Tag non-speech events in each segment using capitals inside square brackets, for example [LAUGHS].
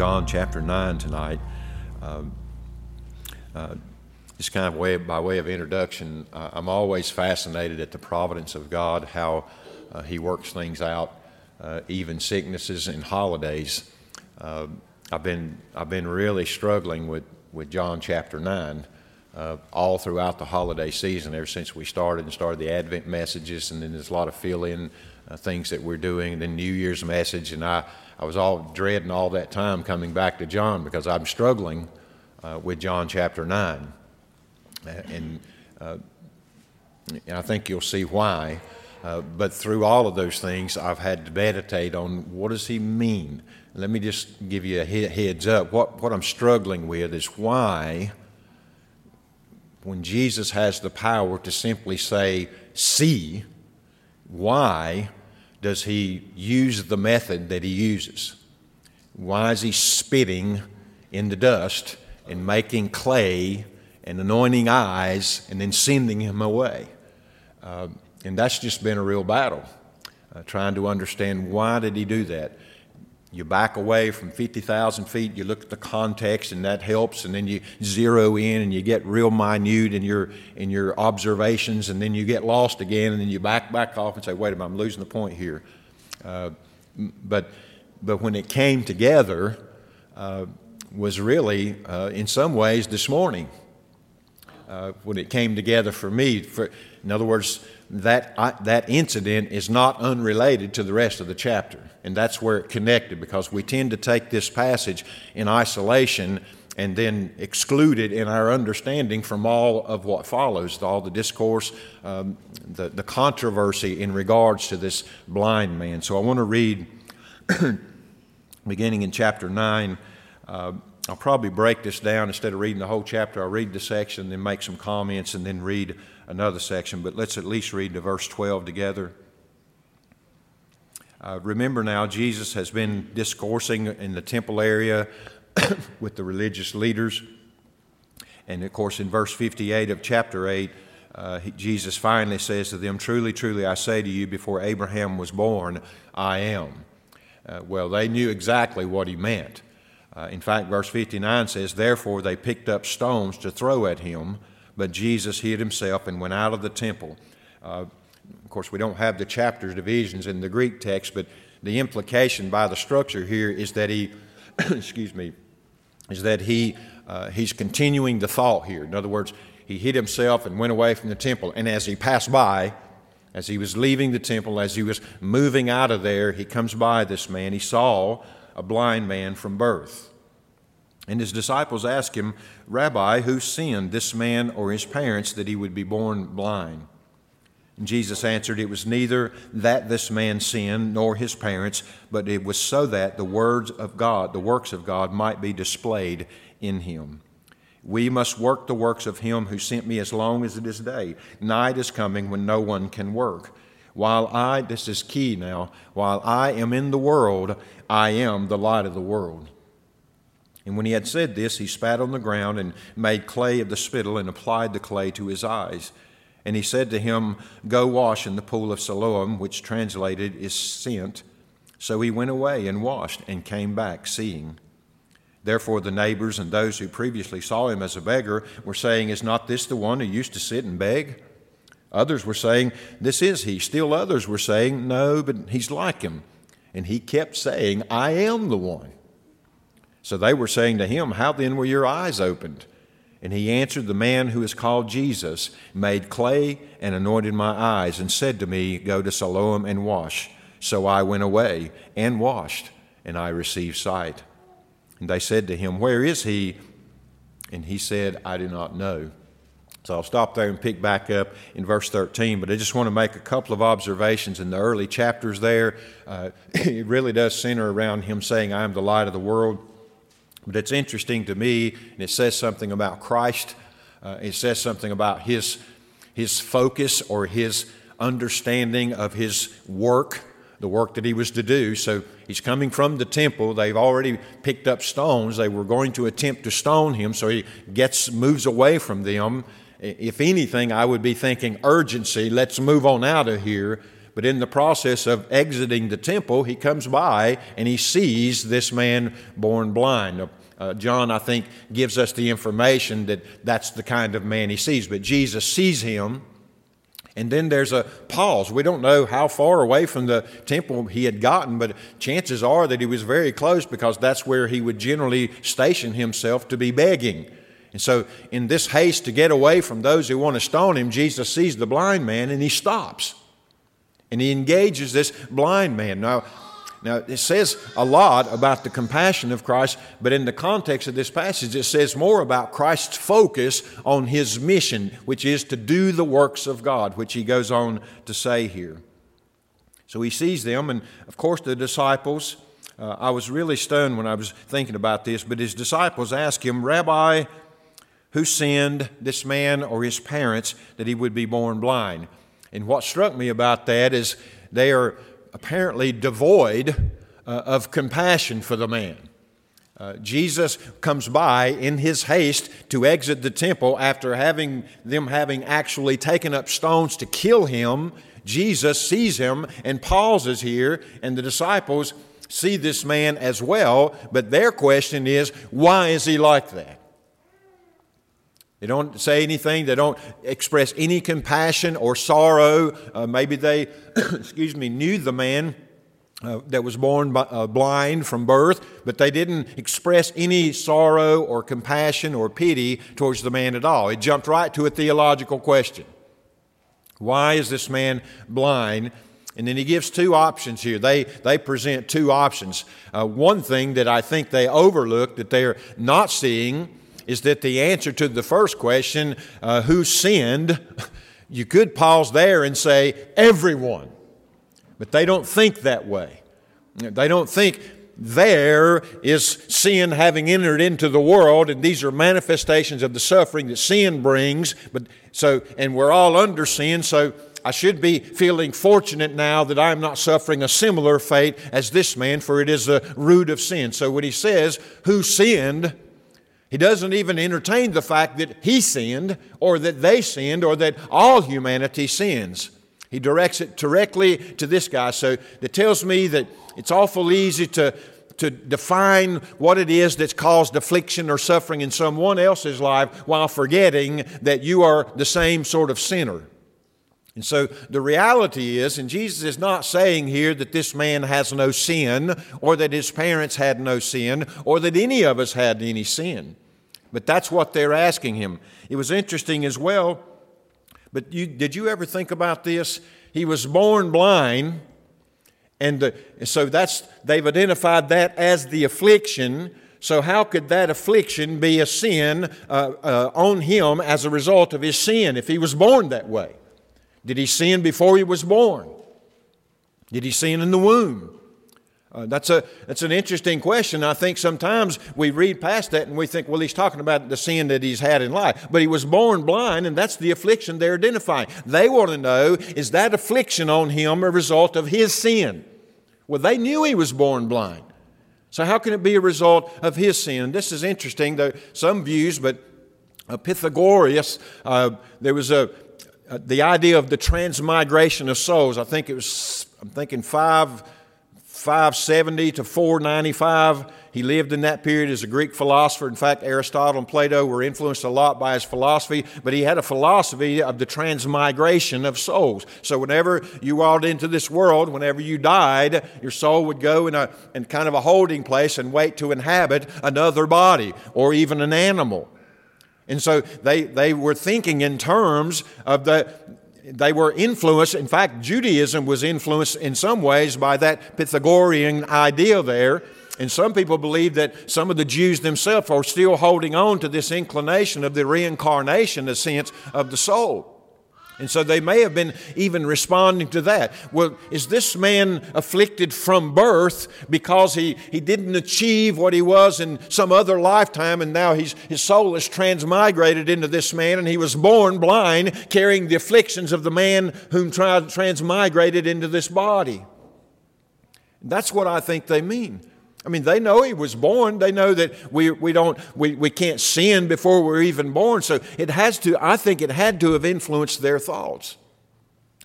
John chapter 9 tonight. Um, uh, just kind of way, by way of introduction, uh, I'm always fascinated at the providence of God, how uh, He works things out, uh, even sicknesses and holidays. Uh, I've been I've been really struggling with, with John chapter 9 uh, all throughout the holiday season, ever since we started and started the Advent messages, and then there's a lot of fill in things that we're doing, and then New Year's message, and I I was all dreading all that time coming back to John because I'm struggling uh, with John chapter 9. And, uh, and I think you'll see why. Uh, but through all of those things, I've had to meditate on what does he mean. Let me just give you a heads up. What, what I'm struggling with is why, when Jesus has the power to simply say, see, why does he use the method that he uses? Why is he spitting in the dust and making clay and anointing eyes and then sending him away? Uh, and that's just been a real battle, uh, trying to understand why did he do that you back away from 50,000 feet, you look at the context, and that helps, and then you zero in and you get real minute in your, in your observations, and then you get lost again, and then you back, back off and say, wait a minute, I'm losing the point here. Uh, but, but when it came together, uh, was really, uh, in some ways, this morning. Uh, when it came together for me, for, in other words, that, I, that incident is not unrelated to the rest of the chapter. And that's where it connected because we tend to take this passage in isolation and then exclude it in our understanding from all of what follows, all the discourse, um, the, the controversy in regards to this blind man. So I want to read, [CLEARS THROAT] beginning in chapter 9. Uh, I'll probably break this down instead of reading the whole chapter. I'll read the section, then make some comments, and then read another section. But let's at least read to verse 12 together. Uh, remember now, Jesus has been discoursing in the temple area [COUGHS] with the religious leaders. And of course, in verse 58 of chapter 8, uh, Jesus finally says to them, Truly, truly, I say to you, before Abraham was born, I am. Uh, well, they knew exactly what he meant. Uh, in fact, verse 59 says, Therefore they picked up stones to throw at him, but Jesus hid himself and went out of the temple. Uh, of course, we don't have the chapters divisions in the Greek text, but the implication by the structure here is that he, [CLEARS THROAT] excuse me, is that he uh, he's continuing the thought here. In other words, he hid himself and went away from the temple, and as he passed by, as he was leaving the temple, as he was moving out of there, he comes by this man. He saw a blind man from birth. And his disciples ask him, Rabbi, who sinned, this man or his parents, that he would be born blind? And Jesus answered, It was neither that this man sinned nor his parents, but it was so that the words of God, the works of God, might be displayed in him. We must work the works of him who sent me as long as it is day. Night is coming when no one can work. While I, this is key now, while I am in the world, I am the light of the world. And when he had said this, he spat on the ground and made clay of the spittle and applied the clay to his eyes. And he said to him, Go wash in the pool of Siloam, which translated is sent. So he went away and washed and came back seeing. Therefore, the neighbors and those who previously saw him as a beggar were saying, Is not this the one who used to sit and beg? Others were saying, This is he. Still others were saying, No, but he's like him. And he kept saying, I am the one. So they were saying to him, How then were your eyes opened? And he answered, The man who is called Jesus made clay and anointed my eyes, and said to me, Go to Siloam and wash. So I went away and washed, and I received sight. And they said to him, Where is he? And he said, I do not know. So I'll stop there and pick back up in verse 13, but I just want to make a couple of observations in the early chapters there. Uh, [LAUGHS] it really does center around him saying, I am the light of the world. But it's interesting to me, and it says something about Christ. Uh, it says something about his, his focus or his understanding of his work, the work that he was to do. So he's coming from the temple. They've already picked up stones. They were going to attempt to stone him, so he gets moves away from them. If anything, I would be thinking urgency. Let's move on out of here. But in the process of exiting the temple, he comes by and he sees this man born blind. Uh, John, I think, gives us the information that that's the kind of man he sees. But Jesus sees him, and then there's a pause. We don't know how far away from the temple he had gotten, but chances are that he was very close because that's where he would generally station himself to be begging. And so, in this haste to get away from those who want to stone him, Jesus sees the blind man and he stops. And he engages this blind man. Now, now, it says a lot about the compassion of Christ, but in the context of this passage, it says more about Christ's focus on his mission, which is to do the works of God, which he goes on to say here. So he sees them, and of course, the disciples. Uh, I was really stunned when I was thinking about this, but his disciples ask him, Rabbi, who sinned, this man or his parents, that he would be born blind? And what struck me about that is they are apparently devoid uh, of compassion for the man. Uh, Jesus comes by in his haste to exit the temple after having them having actually taken up stones to kill him. Jesus sees him and pauses here, and the disciples see this man as well, but their question is, why is he like that? They don't say anything. They don't express any compassion or sorrow. Uh, maybe they, [COUGHS] excuse me, knew the man uh, that was born by, uh, blind from birth, but they didn't express any sorrow or compassion or pity towards the man at all. It jumped right to a theological question Why is this man blind? And then he gives two options here. They, they present two options. Uh, one thing that I think they overlook that they're not seeing is that the answer to the first question, uh, who sinned, [LAUGHS] you could pause there and say, everyone. But they don't think that way. They don't think there is sin having entered into the world, and these are manifestations of the suffering that sin brings. But so, and we're all under sin, so I should be feeling fortunate now that I am not suffering a similar fate as this man, for it is the root of sin. So when he says, Who sinned? He doesn't even entertain the fact that he sinned or that they sinned or that all humanity sins. He directs it directly to this guy. So that tells me that it's awful easy to, to define what it is that's caused affliction or suffering in someone else's life while forgetting that you are the same sort of sinner. And so the reality is, and Jesus is not saying here that this man has no sin, or that his parents had no sin, or that any of us had any sin. But that's what they're asking him. It was interesting as well, but you, did you ever think about this? He was born blind, and so that's, they've identified that as the affliction. So, how could that affliction be a sin uh, uh, on him as a result of his sin if he was born that way? Did he sin before he was born? Did he sin in the womb? Uh, that's, a, that's an interesting question. I think sometimes we read past that and we think, well, he's talking about the sin that he's had in life. But he was born blind, and that's the affliction they're identifying. They want to know is that affliction on him a result of his sin? Well, they knew he was born blind. So, how can it be a result of his sin? This is interesting, though, some views, but Pythagoras, uh, there was a, uh, the idea of the transmigration of souls. I think it was, I'm thinking 5, 570 to 495. He lived in that period as a Greek philosopher. In fact, Aristotle and Plato were influenced a lot by his philosophy, but he had a philosophy of the transmigration of souls. So whenever you walked into this world, whenever you died, your soul would go in a in kind of a holding place and wait to inhabit another body or even an animal. And so they, they were thinking in terms of the, they were influenced, in fact, Judaism was influenced in some ways by that Pythagorean idea there. And some people believe that some of the Jews themselves are still holding on to this inclination of the reincarnation, the sense of the soul. And so they may have been even responding to that. Well, is this man afflicted from birth because he, he didn't achieve what he was in some other lifetime and now he's, his soul is transmigrated into this man and he was born blind, carrying the afflictions of the man whom transmigrated into this body? That's what I think they mean. I mean, they know he was born. They know that we, we, don't, we, we can't sin before we're even born. So it has to, I think it had to have influenced their thoughts.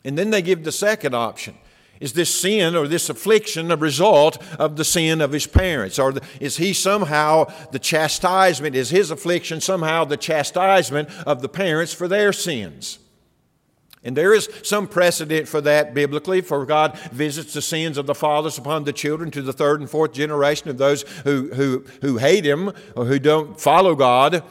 And then they give the second option. Is this sin or this affliction a result of the sin of his parents? Or is he somehow the chastisement? Is his affliction somehow the chastisement of the parents for their sins? And there is some precedent for that biblically, for God visits the sins of the fathers upon the children to the third and fourth generation of those who, who, who hate Him or who don't follow God.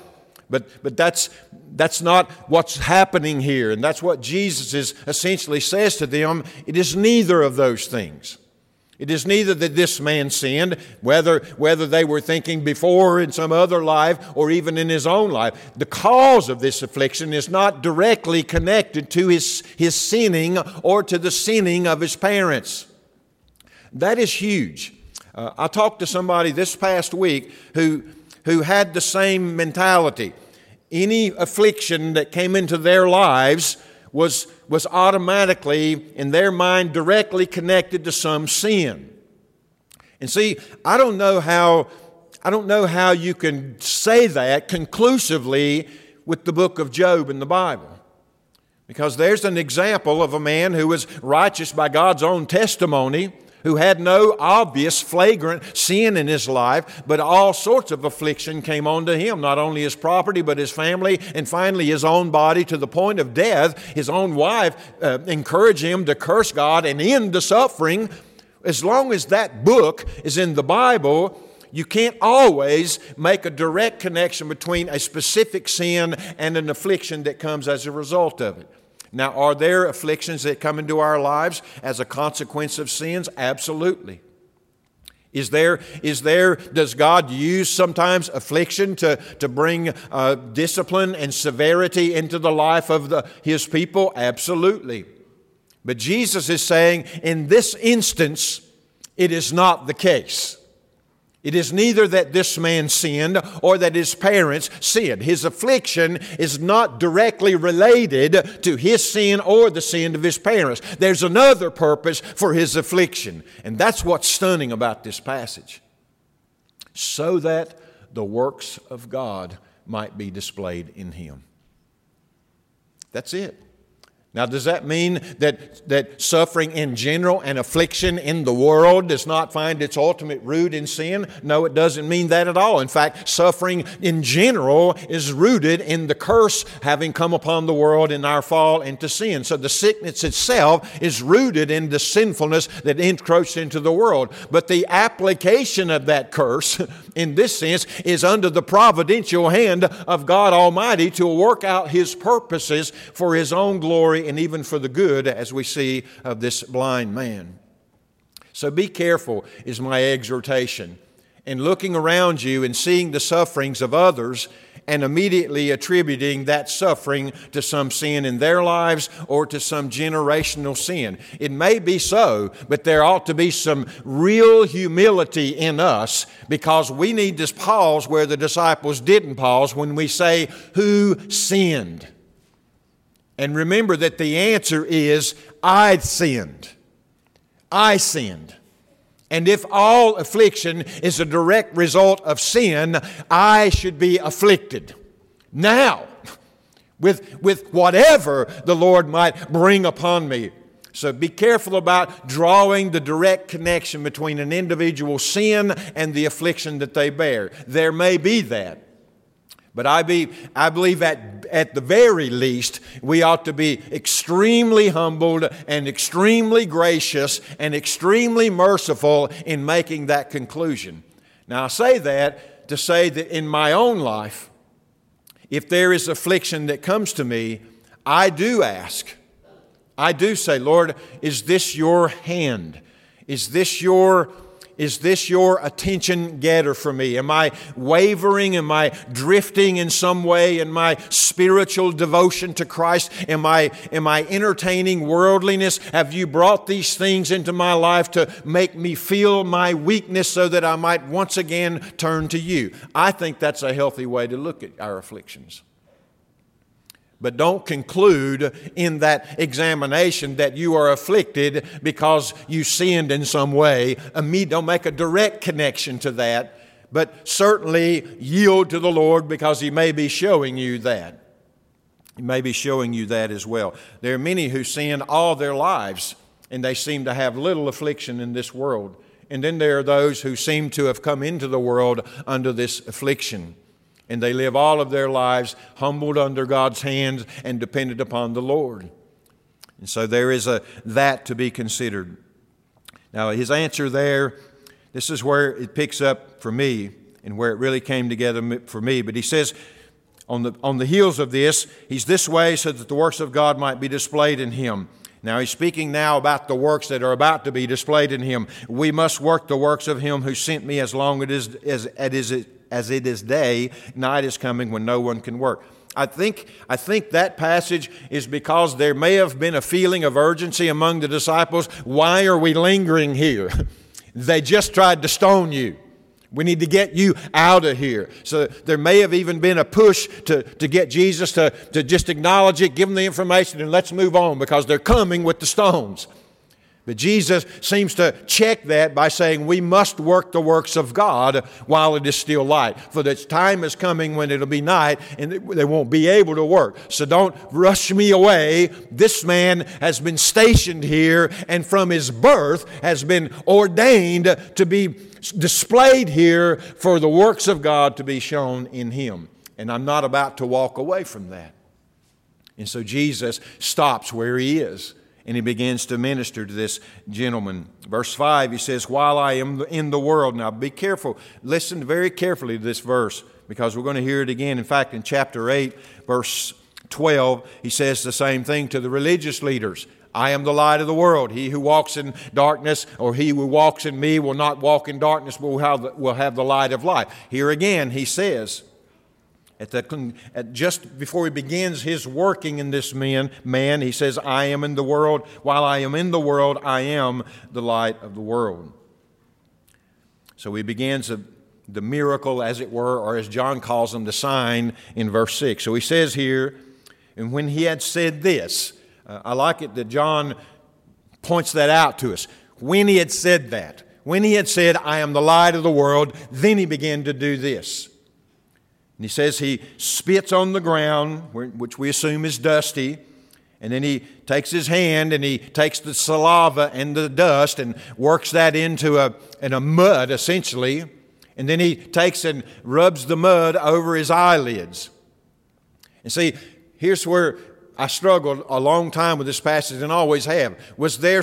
But, but that's, that's not what's happening here. And that's what Jesus is essentially says to them. It is neither of those things. It is neither that this man sinned, whether, whether they were thinking before in some other life or even in his own life. The cause of this affliction is not directly connected to his, his sinning or to the sinning of his parents. That is huge. Uh, I talked to somebody this past week who, who had the same mentality. Any affliction that came into their lives was, was automatically, in their mind, directly connected to some sin. And see, I don't know how, I don't know how you can say that conclusively with the book of Job in the Bible. Because there's an example of a man who was righteous by God's own testimony who had no obvious flagrant sin in his life, but all sorts of affliction came onto him, not only his property, but his family, and finally his own body to the point of death. His own wife uh, encouraged him to curse God and end the suffering. As long as that book is in the Bible, you can't always make a direct connection between a specific sin and an affliction that comes as a result of it. Now, are there afflictions that come into our lives as a consequence of sins? Absolutely. Is there, is there, does God use sometimes affliction to, to bring uh, discipline and severity into the life of the, His people? Absolutely. But Jesus is saying, in this instance, it is not the case. It is neither that this man sinned or that his parents sinned. His affliction is not directly related to his sin or the sin of his parents. There's another purpose for his affliction, and that's what's stunning about this passage. So that the works of God might be displayed in him. That's it. Now, does that mean that, that suffering in general and affliction in the world does not find its ultimate root in sin? No, it doesn't mean that at all. In fact, suffering in general is rooted in the curse having come upon the world in our fall into sin. So the sickness itself is rooted in the sinfulness that encroached into the world. But the application of that curse, [LAUGHS] in this sense, is under the providential hand of God Almighty to work out His purposes for His own glory and even for the good, as we see of this blind man. So be careful, is my exhortation. In looking around you and seeing the sufferings of others and immediately attributing that suffering to some sin in their lives or to some generational sin. It may be so, but there ought to be some real humility in us because we need to pause where the disciples didn't pause when we say, Who sinned? And remember that the answer is I sinned. I sinned. And if all affliction is a direct result of sin, I should be afflicted. Now, with, with whatever the Lord might bring upon me. So be careful about drawing the direct connection between an individual's sin and the affliction that they bear. There may be that. But I, be, I believe at, at the very least, we ought to be extremely humbled and extremely gracious and extremely merciful in making that conclusion. Now, I say that to say that in my own life, if there is affliction that comes to me, I do ask. I do say, Lord, is this your hand? Is this your is this your attention getter for me? Am I wavering? Am I drifting in some way in my spiritual devotion to Christ? Am I, am I entertaining worldliness? Have you brought these things into my life to make me feel my weakness so that I might once again turn to you? I think that's a healthy way to look at our afflictions. But don't conclude in that examination that you are afflicted because you sinned in some way. Don't make a direct connection to that, but certainly yield to the Lord because He may be showing you that. He may be showing you that as well. There are many who sin all their lives and they seem to have little affliction in this world. And then there are those who seem to have come into the world under this affliction. And they live all of their lives humbled under God's hands and dependent upon the Lord. And so there is a that to be considered. Now his answer there, this is where it picks up for me and where it really came together for me. But he says, on the, on the heels of this, he's this way so that the works of God might be displayed in him. Now he's speaking now about the works that are about to be displayed in him. We must work the works of him who sent me as long as it is, as, as it is day, night is coming when no one can work. I think, I think that passage is because there may have been a feeling of urgency among the disciples. Why are we lingering here? [LAUGHS] they just tried to stone you. We need to get you out of here. So there may have even been a push to, to get Jesus to, to just acknowledge it, give them the information, and let's move on because they're coming with the stones. But Jesus seems to check that by saying we must work the works of God while it is still light. For the time is coming when it'll be night and they won't be able to work. So don't rush me away. This man has been stationed here and from his birth has been ordained to be displayed here for the works of God to be shown in him. And I'm not about to walk away from that. And so Jesus stops where he is and he begins to minister to this gentleman. Verse 5, he says, While I am in the world. Now be careful. Listen very carefully to this verse because we're going to hear it again. In fact, in chapter 8, verse 12, he says the same thing to the religious leaders. I am the light of the world. He who walks in darkness, or he who walks in me, will not walk in darkness, but will have the, will have the light of life. Here again, he says, at, the, at just before he begins his working in this man, man, he says, I am in the world. While I am in the world, I am the light of the world. So he begins a, the miracle, as it were, or as John calls them, the sign in verse 6. So he says here, and when he had said this, uh, I like it that John points that out to us. When he had said that, when he had said, I am the light of the world, then he began to do this. And he says he spits on the ground, which we assume is dusty, and then he takes his hand and he takes the saliva and the dust and works that into a, in a mud, essentially. And then he takes and rubs the mud over his eyelids. And see, here's where I struggled a long time with this passage and always have. Was there,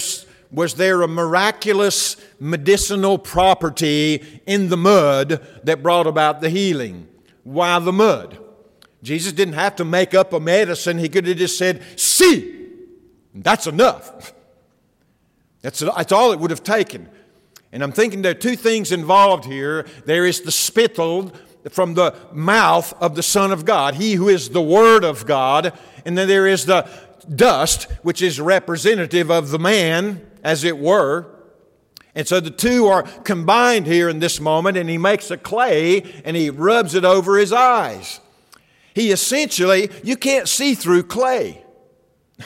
was there a miraculous medicinal property in the mud that brought about the healing? Why the mud? Jesus didn't have to make up a medicine. He could have just said, see. That's enough. [LAUGHS] That's, that's all it would have taken. And I'm thinking there are two things involved here. There is the spittle from the mouth of the Son of God, He who is the Word of God, and then there is the dust, which is representative of the man, as it were. And so the two are combined here in this moment, and he makes a clay and he rubs it over his eyes. He essentially, you can't see through clay. [LAUGHS]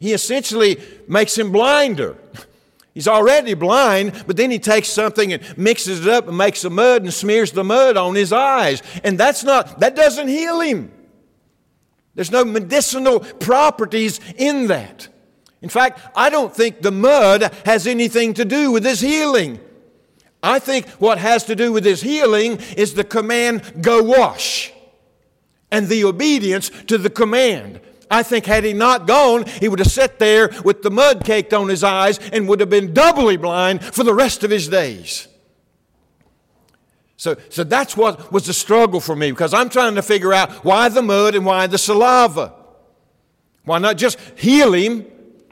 He essentially makes him blinder. [LAUGHS] He's already blind, but then he takes something and mixes it up and makes the mud and smears the mud on his eyes. And that's not, that doesn't heal him. There's no medicinal properties in that. In fact, I don't think the mud has anything to do with his healing. I think what has to do with his healing is the command, go wash, and the obedience to the command. I think had he not gone, he would have sat there with the mud caked on his eyes and would have been doubly blind for the rest of his days. So, so that's what was the struggle for me because I'm trying to figure out why the mud and why the saliva. Why not just heal him?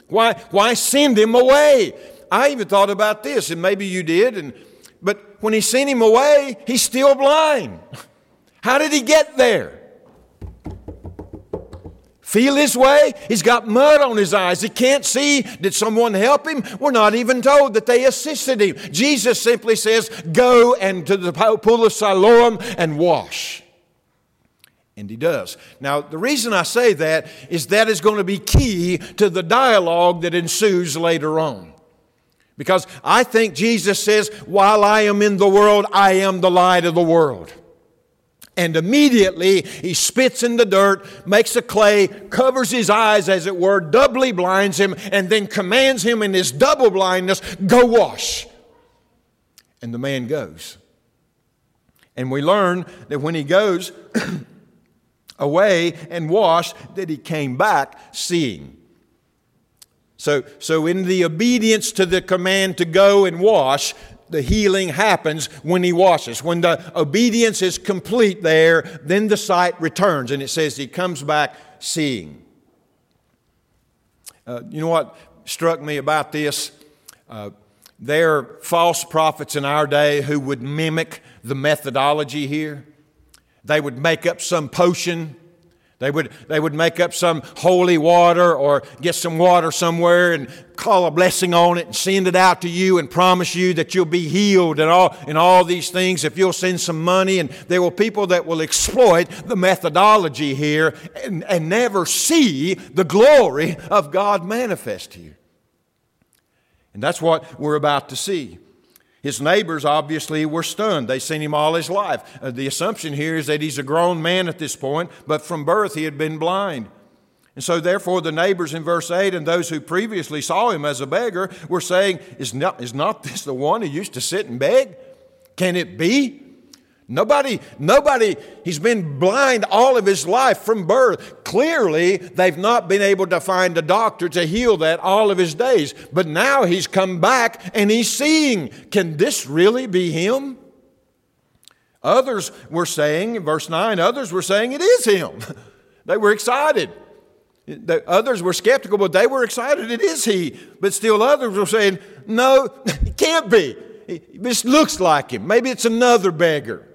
Why, why send him away? I even thought about this, and maybe you did, and, but when he sent him away, he's still blind. [LAUGHS] How did he get there? feel his way. He's got mud on his eyes. He can't see. Did someone help him? We're not even told that they assisted him. Jesus simply says, Go and to the pool of Siloam and wash. And he does. Now, the reason I say that is that is going to be key to the dialogue that ensues later on. Because I think Jesus says, While I am in the world, I am the light of the world. And immediately he spits in the dirt, makes a clay, covers his eyes, as it were, doubly blinds him, and then commands him in his double blindness, Go wash. And the man goes. And we learn that when he goes [CLEARS THROAT] away and washed, that he came back seeing. So, so in the obedience to the command to go and wash, the healing happens when he washes. When the obedience is complete there, then the sight returns. And it says he comes back seeing. Uh, you know what struck me about this? Uh, there are false prophets in our day who would mimic the methodology here. They would make up some potion they would, they would make up some holy water or get some water somewhere and call a blessing on it and send it out to you and promise you that you'll be healed and all, and all these things if you'll send some money. And there will people that will exploit the methodology here and, and never see the glory of God manifest here. And that's what we're about to see. His neighbors obviously were stunned. They'd seen him all his life. Uh, the assumption here is that he's a grown man at this point, but from birth he had been blind. And so, therefore, the neighbors in verse 8 and those who previously saw him as a beggar were saying, Is not, is not this the one who used to sit and beg? Can it be? Nobody, nobody, he's been blind all of his life from birth. Clearly, they've not been able to find a doctor to heal that all of his days. But now he's come back and he's seeing. Can this really be him? Others were saying, verse 9, others were saying it is him. [LAUGHS] they were excited. The others were skeptical, but they were excited. It is he. But still others were saying, no, [LAUGHS] it can't be. This looks like him. Maybe it's another beggar.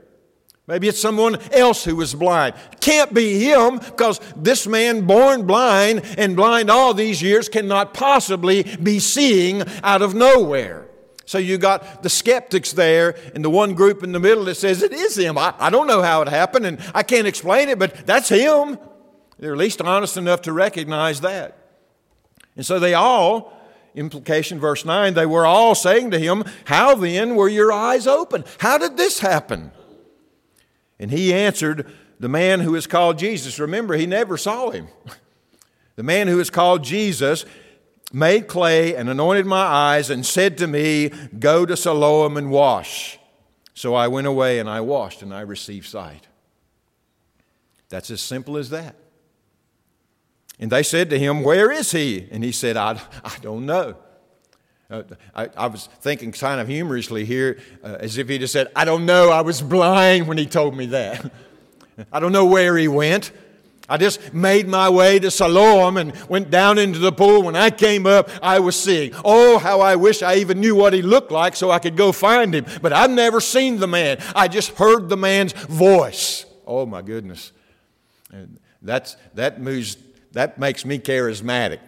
Maybe it's someone else who was blind. Can't be him because this man, born blind and blind all these years, cannot possibly be seeing out of nowhere. So you got the skeptics there and the one group in the middle that says it is him. I, I don't know how it happened and I can't explain it, but that's him. They're at least honest enough to recognize that. And so they all, implication verse 9, they were all saying to him, How then were your eyes open? How did this happen? And he answered, The man who is called Jesus. Remember, he never saw him. [LAUGHS] The man who is called Jesus made clay and anointed my eyes and said to me, Go to Siloam and wash. So I went away and I washed and I received sight. That's as simple as that. And they said to him, Where is he? And he said, I, I don't know. Uh, I, I, was thinking kind of humorously here, uh, as if he just said, I don't know, I was blind when he told me that. [LAUGHS] I don't know where he went. I just made my way to Siloam and went down into the pool. When I came up, I was seeing. Oh, how I wish I even knew what he looked like so I could go find him. But I've never seen the man. I just heard the man's voice. Oh, my goodness. And that's, that, moves, that makes me charismatic.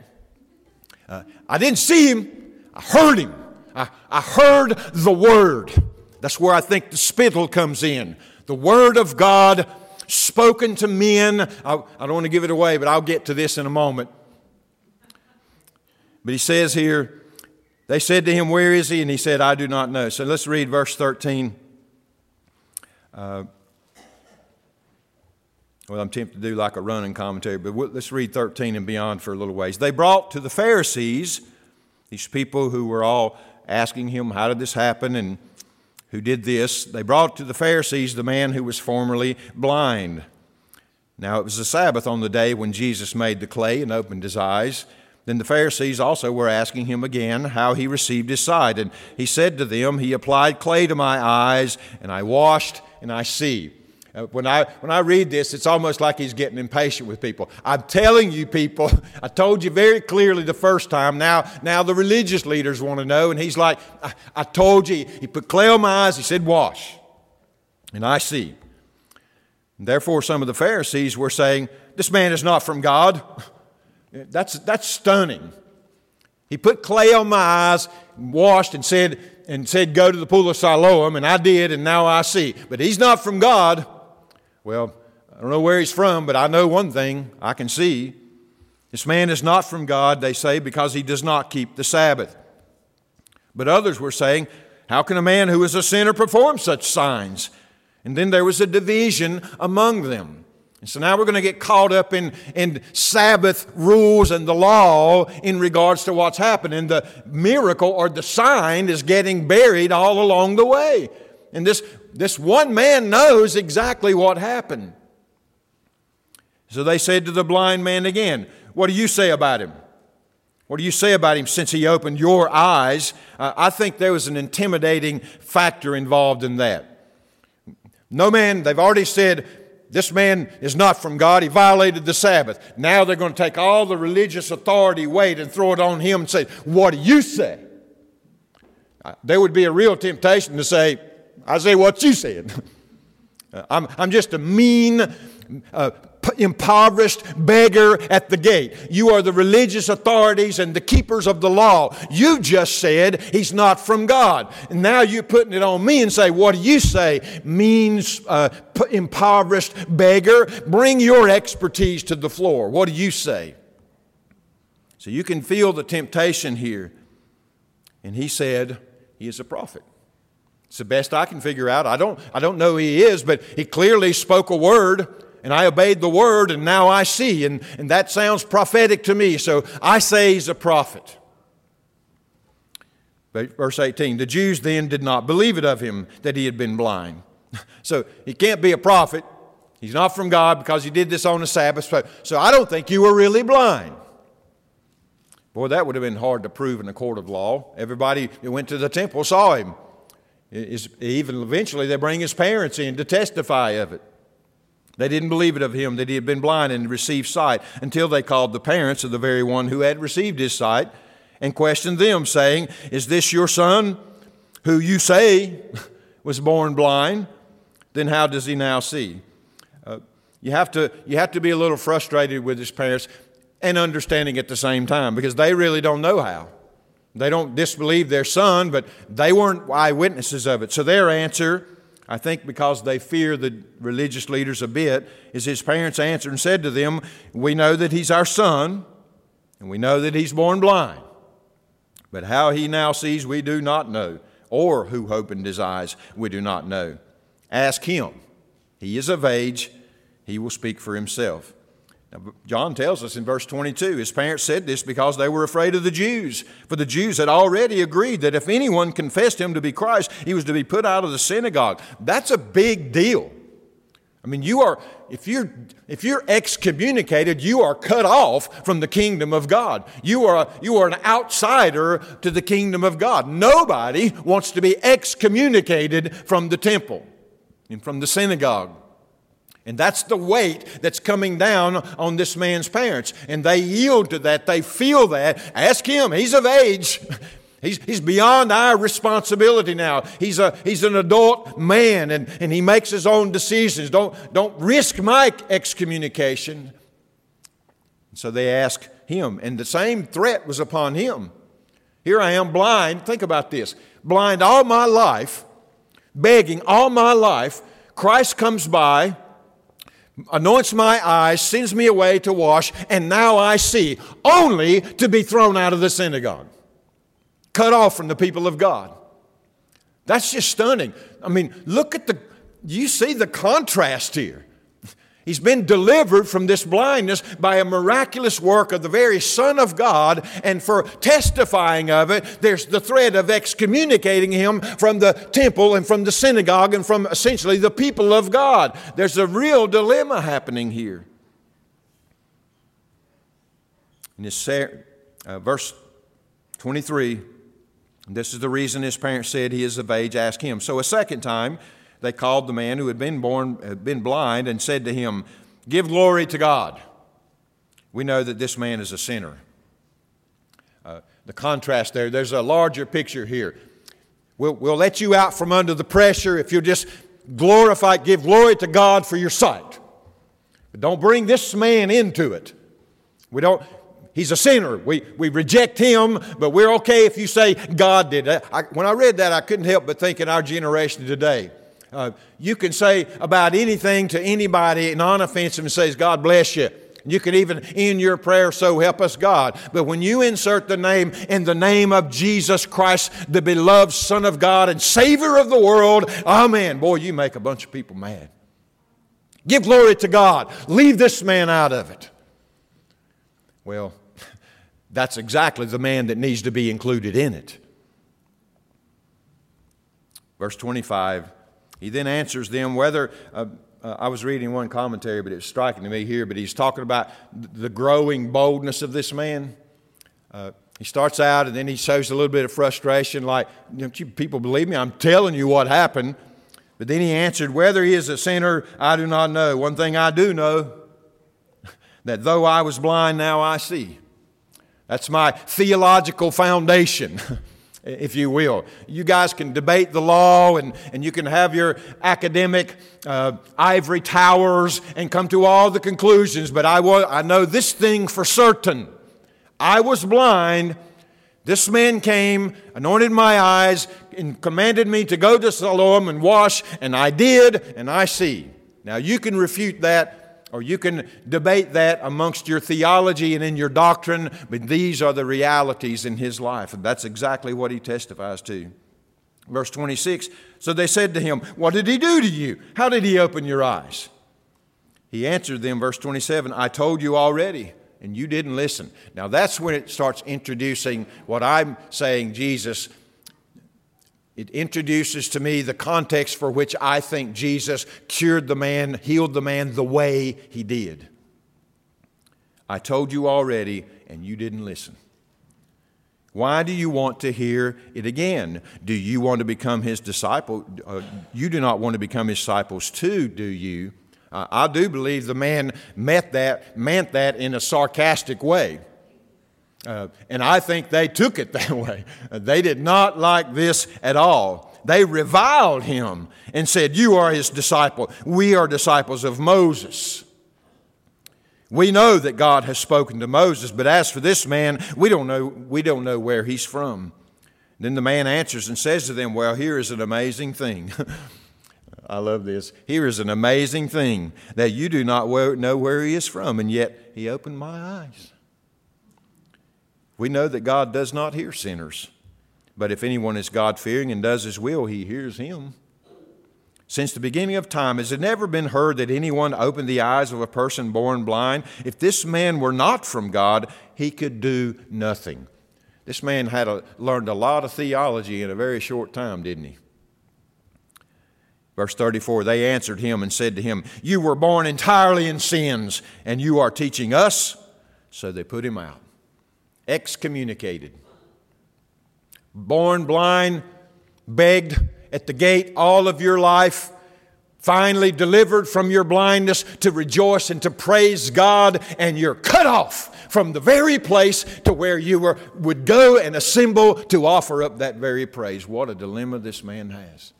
Uh, I didn't see him, I heard him. I, I heard the word. That's where I think the spittle comes in. The word of God spoken to men. I, I don't want to give it away, but I'll get to this in a moment. But he says here, they said to him, Where is he? And he said, I do not know. So let's read verse 13. Uh, well, I'm tempted to do like a running commentary, but let's read 13 and beyond for a little ways. They brought to the Pharisees these people who were all asking him, How did this happen? and who did this, they brought to the Pharisees the man who was formerly blind. Now it was the Sabbath on the day when Jesus made the clay and opened his eyes. Then the Pharisees also were asking him again how he received his sight. And he said to them, He applied clay to my eyes, and I washed, and I see. Uh, when I, when I read this, it's almost like he's getting impatient with people. I'm telling you, people, [LAUGHS] I told you very clearly the first time. Now, now the religious leaders want to know. And he's like, I, I told you. He put clay on my eyes. He said, Wash. And I see. And therefore, some of the Pharisees were saying, This man is not from God. [LAUGHS] That's, that's stunning. He put clay on my eyes, washed, and said, and said, Go to the pool of Siloam, and I did, and now I see. But he's not from God. Well, I don't know where he's from, but I know one thing I can see. This man is not from God, they say, because he does not keep the Sabbath. But others were saying, How can a man who is a sinner perform such signs? And then there was a division among them. And so now we're going to get caught up in, in Sabbath rules and the law in regards to what's happening. The miracle or the sign is getting buried all along the way. And this, this one man knows exactly what happened. So they said to the blind man again, What do you say about him? What do you say about him since he opened your eyes? Uh, I think there was an intimidating factor involved in that. No man, they've already said, this man is not from God. He violated the Sabbath. Now they're going to take all the religious authority weight and throw it on him and say, What do you say? Uh, there would be a real temptation to say, I say what you said. [LAUGHS] I'm, I'm just a mean, uh, impoverished beggar at the gate. You are the religious authorities and the keepers of the law. You just said he's not from God. And now you're putting it on me and say, What do you say? Means uh, impoverished beggar. Bring your expertise to the floor. What do you say? So you can feel the temptation here. And he said, He is a prophet. It's the best I can figure out. I don't, I don't know who he is, but he clearly spoke a word and I obeyed the word, and now I see. And, and that sounds prophetic to me, so I say he's a prophet. Verse 18 The Jews then did not believe it of him that he had been blind. [LAUGHS] So he can't be a prophet. He's not from God because he did this on the Sabbath. So I don't think you were really blind. Boy, that would have been hard to prove in a court of law. Everybody that went to the temple saw him. Even eventually, they bring his parents in to testify of it. They didn't believe it of him that he had been blind and received sight until they called the parents of the very one who had received his sight and questioned them, saying, Is this your son who you say [LAUGHS] was born blind? Then how does he now see? Uh, you, have to, you have to be a little frustrated with his parents and understanding at the same time because they really don't know how. They don't disbelieve their son, but they weren't eyewitnesses of it. So their answer I think because they fear the religious leaders a bit, is his parents answered and said to them, We know that he's our son, and we know that he's born blind. But how he now sees, we do not know, or who opened his eyes, we do not know. Ask him. He is of age, he will speak for himself. Now, John tells us in verse 22 his parents said this because they were afraid of the Jews. For the Jews had already agreed that if anyone confessed him to be Christ, he was to be put out of the synagogue. That's a big deal. I mean, you are, if you're, if you're excommunicated, you are cut off from the kingdom of God. You are, you are an outsider to the kingdom of God. Nobody wants to be excommunicated from the temple and from the synagogue. And that's the weight that's coming down on this man's parents. And they yield to that. They feel that. Ask him. He's of age. [LAUGHS] He's, he's beyond our responsibility now. He's, a, he's an adult man and, and he makes his own decisions. Don't, don't risk my excommunication. So they ask him. And the same threat was upon him. Here I am blind. Think about this blind all my life, begging all my life. Christ comes by anoints my eyes, sends me away to wash, and now I see, only to be thrown out of the synagogue, cut off from the people of God. That's just stunning. I mean, look at the, you see the contrast here. He's been delivered from this blindness by a miraculous work of the very Son of God, and for testifying of it, there's the threat of excommunicating him from the temple and from the synagogue and from essentially the people of God. There's a real dilemma happening here. In this uh, verse 23, this is the reason his parents said he is of age, ask him. So a second time, they called the man who had been born, had been blind, and said to him, Give glory to God. We know that this man is a sinner. Uh, the contrast there, there's a larger picture here. We'll, we'll let you out from under the pressure if you'll just glorify, give glory to God for your sight. But don't bring this man into it. We don't, he's a sinner. We, we reject him, but we're okay if you say God did. I, when I read that, I couldn't help but think in our generation today. Uh, you can say about anything to anybody non offensive and says, God bless you. You can even in your prayer, so help us God. But when you insert the name in the name of Jesus Christ, the beloved Son of God and Savior of the world, amen. Boy, you make a bunch of people mad. Give glory to God. Leave this man out of it. Well, [LAUGHS] that's exactly the man that needs to be included in it. Verse 25, he then answers them whether. Uh, uh, I was reading one commentary, but it's striking to me here. But he's talking about the growing boldness of this man. Uh, he starts out and then he shows a little bit of frustration, like, Don't you people believe me? I'm telling you what happened. But then he answered, Whether he is a sinner, I do not know. One thing I do know [LAUGHS] that though I was blind, now I see. That's my theological foundation. [LAUGHS] if you will. You guys can debate the law and, and you can have your academic uh, ivory towers and come to all the conclusions, but I, wa- I know this thing for certain. I was blind. This man came, anointed my eyes, and commanded me to go to Siloam and wash, and I did, and I see. Now you can refute that or you can debate that amongst your theology and in your doctrine, but these are the realities in his life, and that's exactly what he testifies to. Verse 26 So they said to him, What did he do to you? How did he open your eyes? He answered them, verse 27, I told you already, and you didn't listen. Now that's when it starts introducing what I'm saying Jesus it introduces to me the context for which I think Jesus cured the man, healed the man the way he did. I told you already, and you didn't listen. Why do you want to hear it again? Do you want to become his disciple? Uh, you do not want to become his disciples too, do you? Uh, I do believe the man meant that, meant that in a sarcastic way. Uh, and I think they took it [LAUGHS] that way. They did not like this at all. They reviled him and said, You are his disciple. We are disciples of Moses. We know that God has spoken to Moses, but as for this man, we don't know, we don't know where he's from. Then the man answers and says to them, Well, here is an amazing thing. [LAUGHS] I love this. Here is an amazing thing that you do not know where he is from, and yet he opened my eyes. We know that God does not hear sinners, but if anyone is God fearing and does his will, he hears him. Since the beginning of time, has it never been heard that anyone opened the eyes of a person born blind? If this man were not from God, he could do nothing. This man had a, learned a lot of theology in a very short time, didn't he? Verse 34 They answered him and said to him, You were born entirely in sins, and you are teaching us. So they put him out excommunicated. Born blind, begged at the gate all of your life, finally delivered from your blindness to rejoice and to praise God, and you're cut off from the very place to where you were, would go and assemble to offer up that very praise. What a dilemma this man has.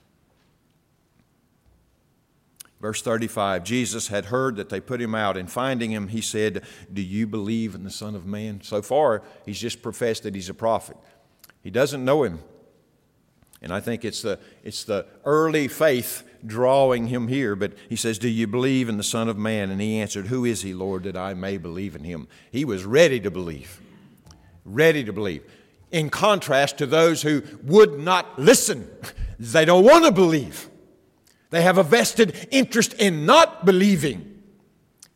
Verse 35 Jesus had heard that they put him out, and finding him, he said, Do you believe in the Son of Man? So far, he's just professed that he's a prophet. He doesn't know him. And I think it's the, it's the early faith drawing him here. But he says, Do you believe in the Son of Man? And he answered, Who is he, Lord, that I may believe in him? He was ready to believe. Ready to believe. In contrast to those who would not listen, [LAUGHS] they don't want to believe. They have a vested interest in not believing.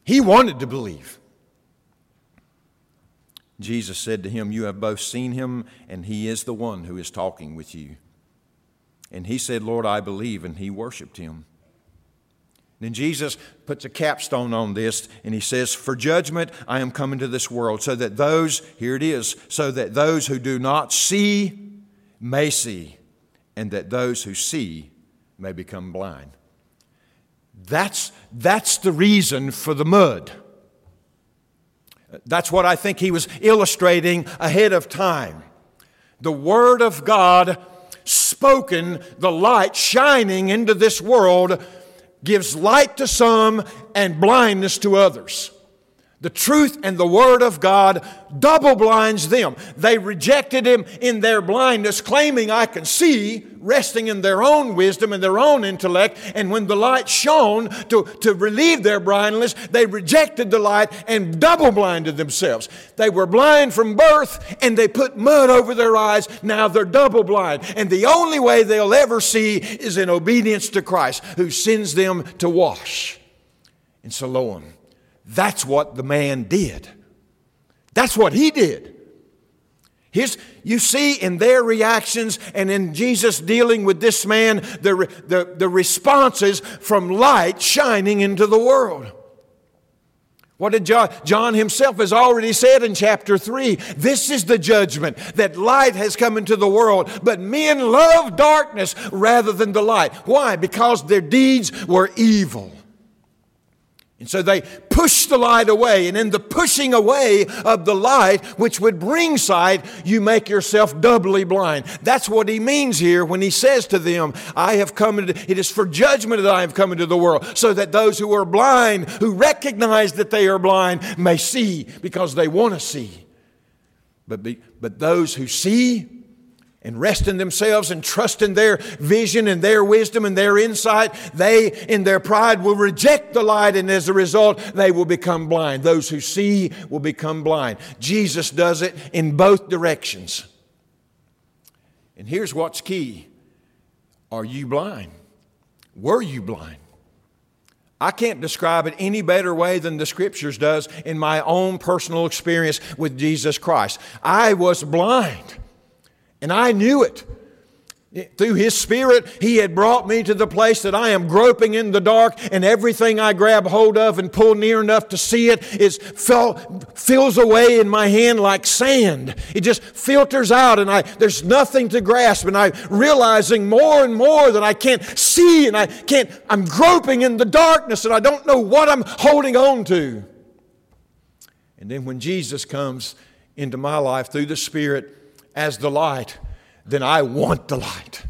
He wanted to believe. Jesus said to him, You have both seen him, and he is the one who is talking with you. And he said, Lord, I believe, and he worshiped him. Then Jesus puts a capstone on this and he says, For judgment I am coming to this world, so that those, here it is, so that those who do not see may see, and that those who see may become blind. That's, that's the reason for the mud. That's what I think he was illustrating ahead of time. The Word of God spoken, the light shining into this world, gives light to some and blindness to others. The truth and the Word of God double blinds them. They rejected Him in their blindness, claiming, I can see, resting in their own wisdom and their own intellect. And when the light shone to, to relieve their blindness, they rejected the light and double blinded themselves. They were blind from birth and they put mud over their eyes. Now they're double blind. And the only way they'll ever see is in obedience to Christ, who sends them to wash in Siloam. That's what the man did. That's what he did. His, you see in their reactions and in Jesus dealing with this man, the, the, the responses from light shining into the world. What did John, John himself has already said in chapter 3? This is the judgment that light has come into the world, but men love darkness rather than the light. Why? Because their deeds were evil. And so they push the light away. And in the pushing away of the light, which would bring sight, you make yourself doubly blind. That's what he means here when he says to them, I have come into, it is for judgment that I have come into the world, so that those who are blind, who recognize that they are blind, may see because they want to see. But, be, but those who see and rest in themselves and trust in their vision and their wisdom and their insight, they, in their pride, will reject the light, and as a result, they will become blind. Those who see will become blind. Jesus does it in both directions. And here's what's key Are you blind? Were you blind? I can't describe it any better way than the scriptures does in my own personal experience with Jesus Christ. I was blind. And I knew it. Through His Spirit, He had brought me to the place that I am groping in the dark, and everything I grab hold of and pull near enough to see it is fell, fills away in my hand like sand. It just filters out, and I, there's nothing to grasp. And I'm realizing more and more that I can't see, and I can't, I'm groping in the darkness, and I don't know what I'm holding on to. And then when Jesus comes into my life through the Spirit, as the light, then I want the light.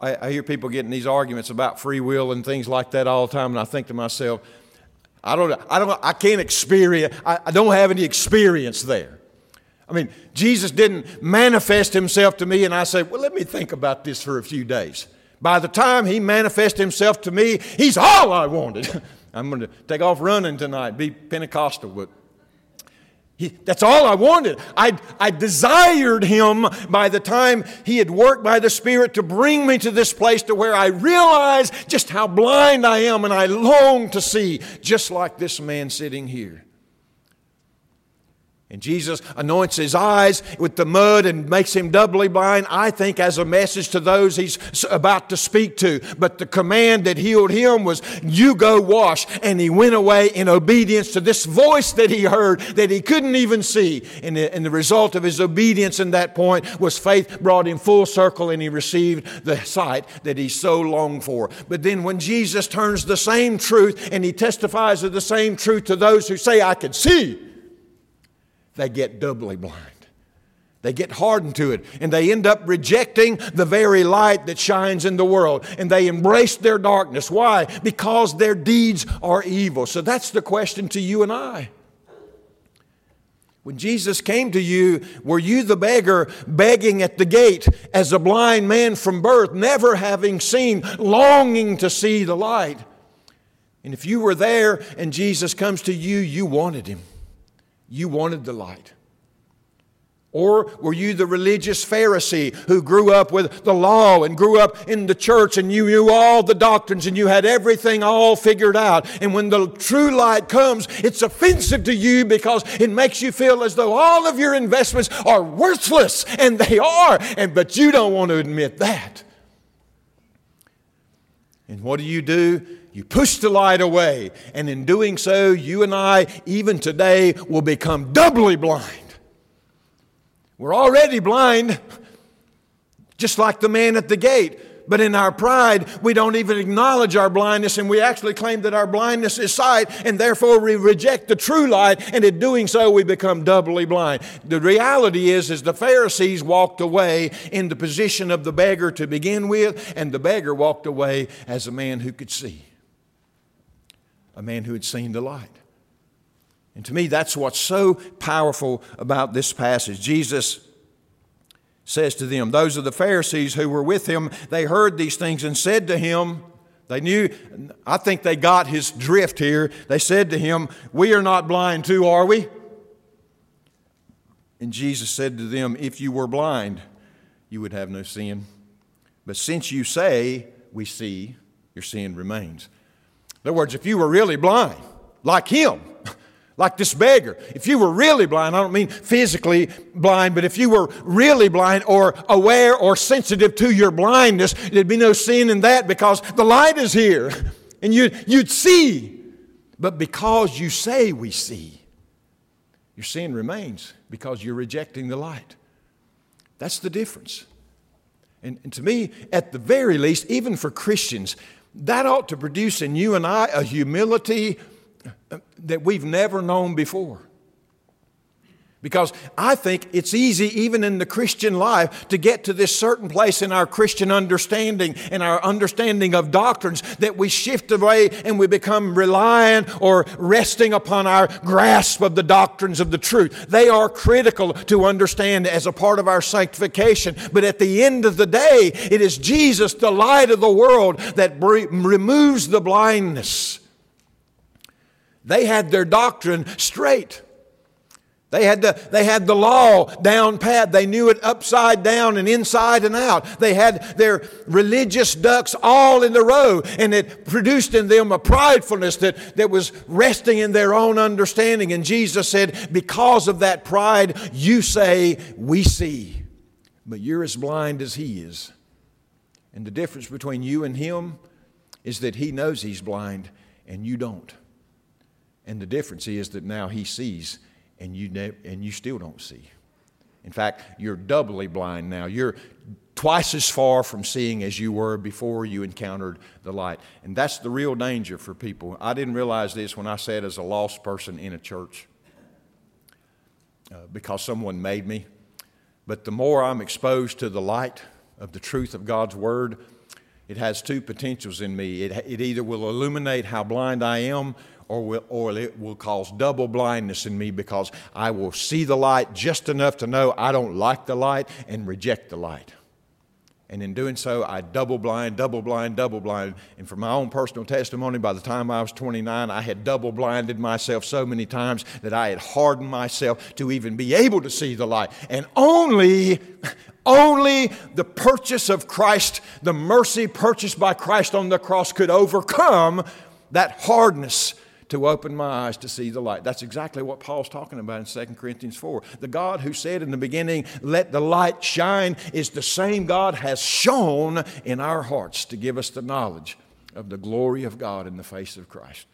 I, I, hear people getting these arguments about free will and things like that all the time, and I think to myself, I don't, I don't, I can't experience, I, I don't have any experience there. I mean, Jesus didn't manifest himself to me, and I say, well, let me think about this for a few days. By the time he manifested himself to me, he's all I wanted. [LAUGHS] I'm going to take off running tonight, be Pentecostal, but he, that's all I wanted. I, I desired him by the time he had worked by the Spirit to bring me to this place to where I realized just how blind I am and I long to see, just like this man sitting here. And Jesus anoints his eyes with the mud and makes him doubly blind, I think, as a message to those he's about to speak to. But the command that healed him was, You go wash. And he went away in obedience to this voice that he heard that he couldn't even see. And the, and the result of his obedience in that point was faith brought him full circle and he received the sight that he so longed for. But then when Jesus turns the same truth and he testifies of the same truth to those who say, I can see they get doubly blind. They get hardened to it and they end up rejecting the very light that shines in the world and they embrace their darkness. Why? Because their deeds are evil. So that's the question to you and I. When Jesus came to you, were you the beggar begging at the gate as a blind man from birth, never having seen, longing to see the light? And if you were there and Jesus comes to you, you wanted him. You wanted the light. Or were you the religious Pharisee who grew up with the law and grew up in the church and you knew all the doctrines and you had everything all figured out? And when the true light comes, it's offensive to you because it makes you feel as though all of your investments are worthless, and they are, and, but you don't want to admit that. And what do you do? You push the light away, and in doing so, you and I, even today, will become doubly blind. We're already blind, just like the man at the gate. But in our pride, we don't even acknowledge our blindness, and we actually claim that our blindness is sight, and therefore we reject the true light, and in doing so, we become doubly blind. The reality is, is the Pharisees walked away in the position of the beggar to begin with, and the beggar walked away as a man who could see a man who had seen the light. And to me, that's what's so powerful about this passage. Jesus says to them, Those of the Pharisees who were with him, they heard these things and said to him, They knew, I think they got his drift here. They said to him, We are not blind too, are we? And Jesus said to them, If you were blind, you would have no sin. But since you say, We see, your sin remains. In other words, if you were really blind, like him, [LAUGHS] like this beggar, if you were really blind, I don't mean physically blind, but if you were really blind or aware or sensitive to your blindness, there'd be no sin in that because the light is here [LAUGHS] and you'd, you'd see. But because you say we see, your sin remains because you're rejecting the light. That's the difference. And, and, to me, at the very least, even for Christians, that ought to produce in you and I a humility that we've never known before. Because I think it's easy, even in the Christian life, to get to this certain place in our Christian understanding and our understanding of doctrines that we shift away and we become reliant or resting upon our grasp of the doctrines of the truth. They are critical to understand as a part of our sanctification. But at the end of the day, it is Jesus, the light of the world, that removes the blindness. They had their doctrine straight. They had, the, they had the law down pat. They knew it upside down and inside and out. They had their religious ducks all in the row, and it produced in them a pridefulness that, that was resting in their own understanding. And Jesus said, Because of that pride, you say, We see, but you're as blind as He is. And the difference between you and Him is that He knows He's blind and you don't. And the difference is that now He sees and you, ne- and you still don't see. In fact, you're doubly blind now. You're twice as far from seeing as you were before you encountered the light. And that's the real danger for people. I didn't realize this when I sat as a lost person in a church uh, because someone made me. But the more I'm exposed to the light of the truth of God's Word, it has two potentials in me. It, it either will illuminate how blind I am or, will, or it will cause double blindness in me because I will see the light just enough to know I don't like the light and reject the light. And in doing so, I double blind, double blind, double blind. And from my own personal testimony, by the time I was 29, I had double blinded myself so many times that I had hardened myself to even be able to see the light. And only, only the purchase of Christ, the mercy purchased by Christ on the cross, could overcome that hardness to open my eyes to see the light. That's exactly what Paul's talking about in 2 Corinthians 4. The God who said in the beginning, Let the light shine, is the same God has shone in our hearts to give us the knowledge of the glory of God in the face of Christ.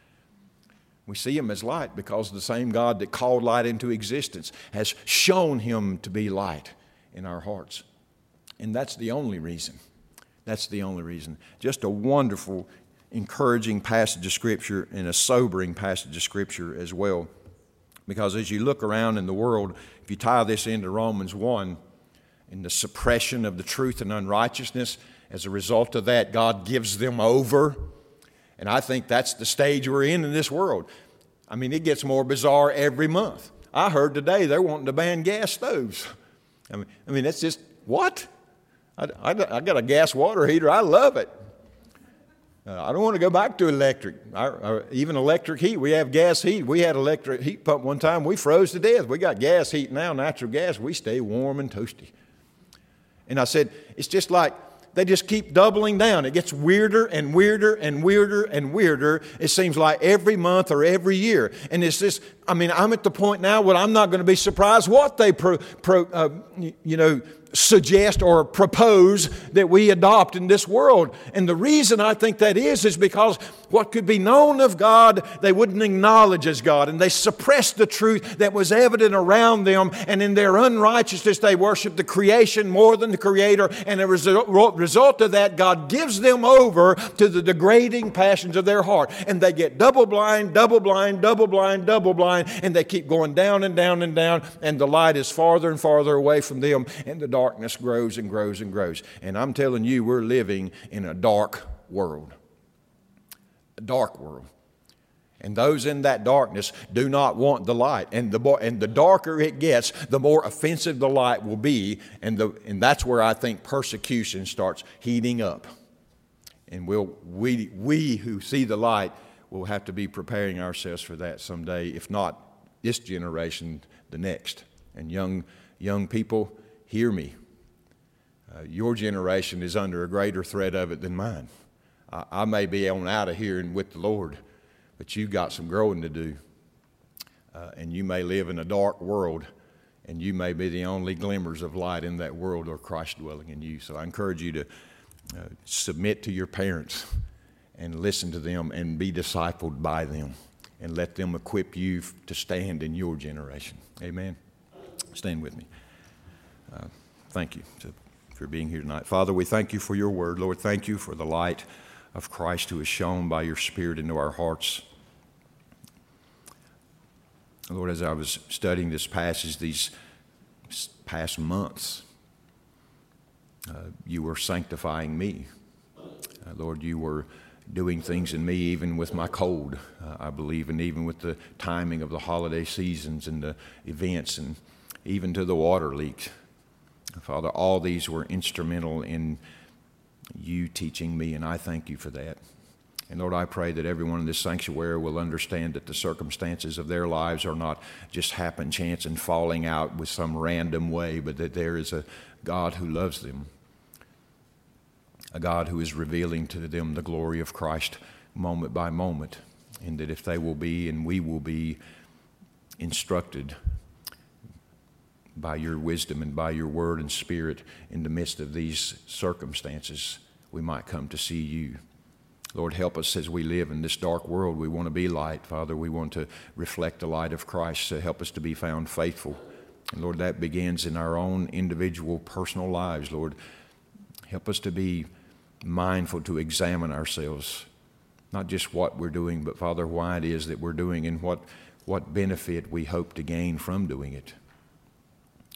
We see him as light because the same God that called light into existence has shown him to be light in our hearts. And that's the only reason. That's the only reason. Just a wonderful encouraging passage of Scripture and a sobering passage of Scripture as well. Because as you look around in the world, if you tie this into Romans 1, in the suppression of the truth and unrighteousness, as a result of that, God gives them over. And I think that's the stage we're in in this world. I mean, it gets more bizarre every month. I heard today they're wanting to ban gas stoves. I mean, I mean that's just what? I, I, I got a gas water heater. I love it. Uh, I don't want to go back to electric. Our, our, even electric heat, we have gas heat. We had electric heat pump one time. We froze to death. We got gas heat now, natural gas. We stay warm and toasty. And I said, it's just like they just keep doubling down. It gets weirder and weirder and weirder and weirder. It seems like every month or every year. And it's just, I mean, I'm at the point now where I'm not going to be surprised what they, pro, pro, uh, you know, suggest or propose that we adopt in this world. And the reason I think that is, is because what could be known of God, they wouldn't acknowledge as God. And they suppressed the truth that was evident around them. And in their unrighteousness, they worship the creation more than the Creator. And as a result of that, God gives them over to the degrading passions of their heart. And they get double blind, double blind, double blind, double blind. And they keep going down and down and down. And the light is farther and farther away from them. And the dark darkness grows and grows and grows. And I'm telling you, we're living in a dark world. A dark world. And those in that darkness do not want the light. And the, and the darker it gets, the more offensive the light will be. And, the, and that's where I think persecution starts heating up. And we'll, we, we who see the light will have to be preparing ourselves for that someday, if not this generation, the next. And young, young people, hear me. Uh, your generation is under a greater threat of it than mine. I, I may be on out of here and with the Lord, but you've got some growing to do. Uh, and you may live in a dark world, and you may be the only glimmers of light in that world or Christ dwelling in you. So I encourage you to uh, submit to your parents and listen to them and be discipled by them and let them equip you to stand in your generation. Amen. Stand with me. Thank you for being here tonight. Father, we thank you for your word. Lord, thank you for the light of Christ who is shown by your Spirit into our hearts. Lord, as I was studying this passage these past months, uh, you were sanctifying me. Uh, Lord, you were doing things in me, even with my cold, uh, I believe, and even with the timing of the holiday seasons and the events, and even to the water leaks. Father, all these were instrumental in you teaching me, and I thank you for that. And Lord, I pray that everyone in this sanctuary will understand that the circumstances of their lives are not just happen chance and falling out with some random way, but that there is a God who loves them, a God who is revealing to them the glory of Christ moment by moment, and that if they will be and we will be instructed by your wisdom and by your word and spirit in the midst of these circumstances, we might come to see you. Lord, help us as we live in this dark world. We want to be light, Father. We want to reflect the light of Christ. So help us to be found faithful. And Lord, that begins in our own individual personal lives, Lord. Help us to be mindful to examine ourselves, not just what we're doing, but Father, why it is that we're doing and what, what benefit we hope to gain from doing it.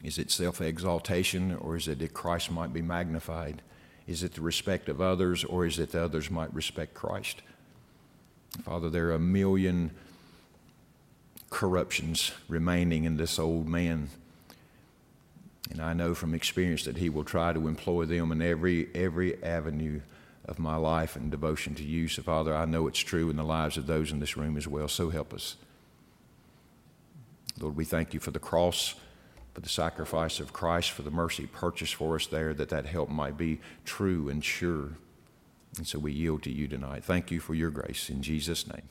Is it self exaltation or is it that Christ might be magnified? Is it the respect of others or is it that others might respect Christ? Father, there are a million corruptions remaining in this old man. And I know from experience that he will try to employ them in every, every avenue of my life and devotion to you. So, Father, I know it's true in the lives of those in this room as well. So help us. Lord, we thank you for the cross for the sacrifice of Christ, for the mercy purchased for us there, that that help might be true and sure. And so we yield to you tonight. Thank you for your grace in Jesus' name.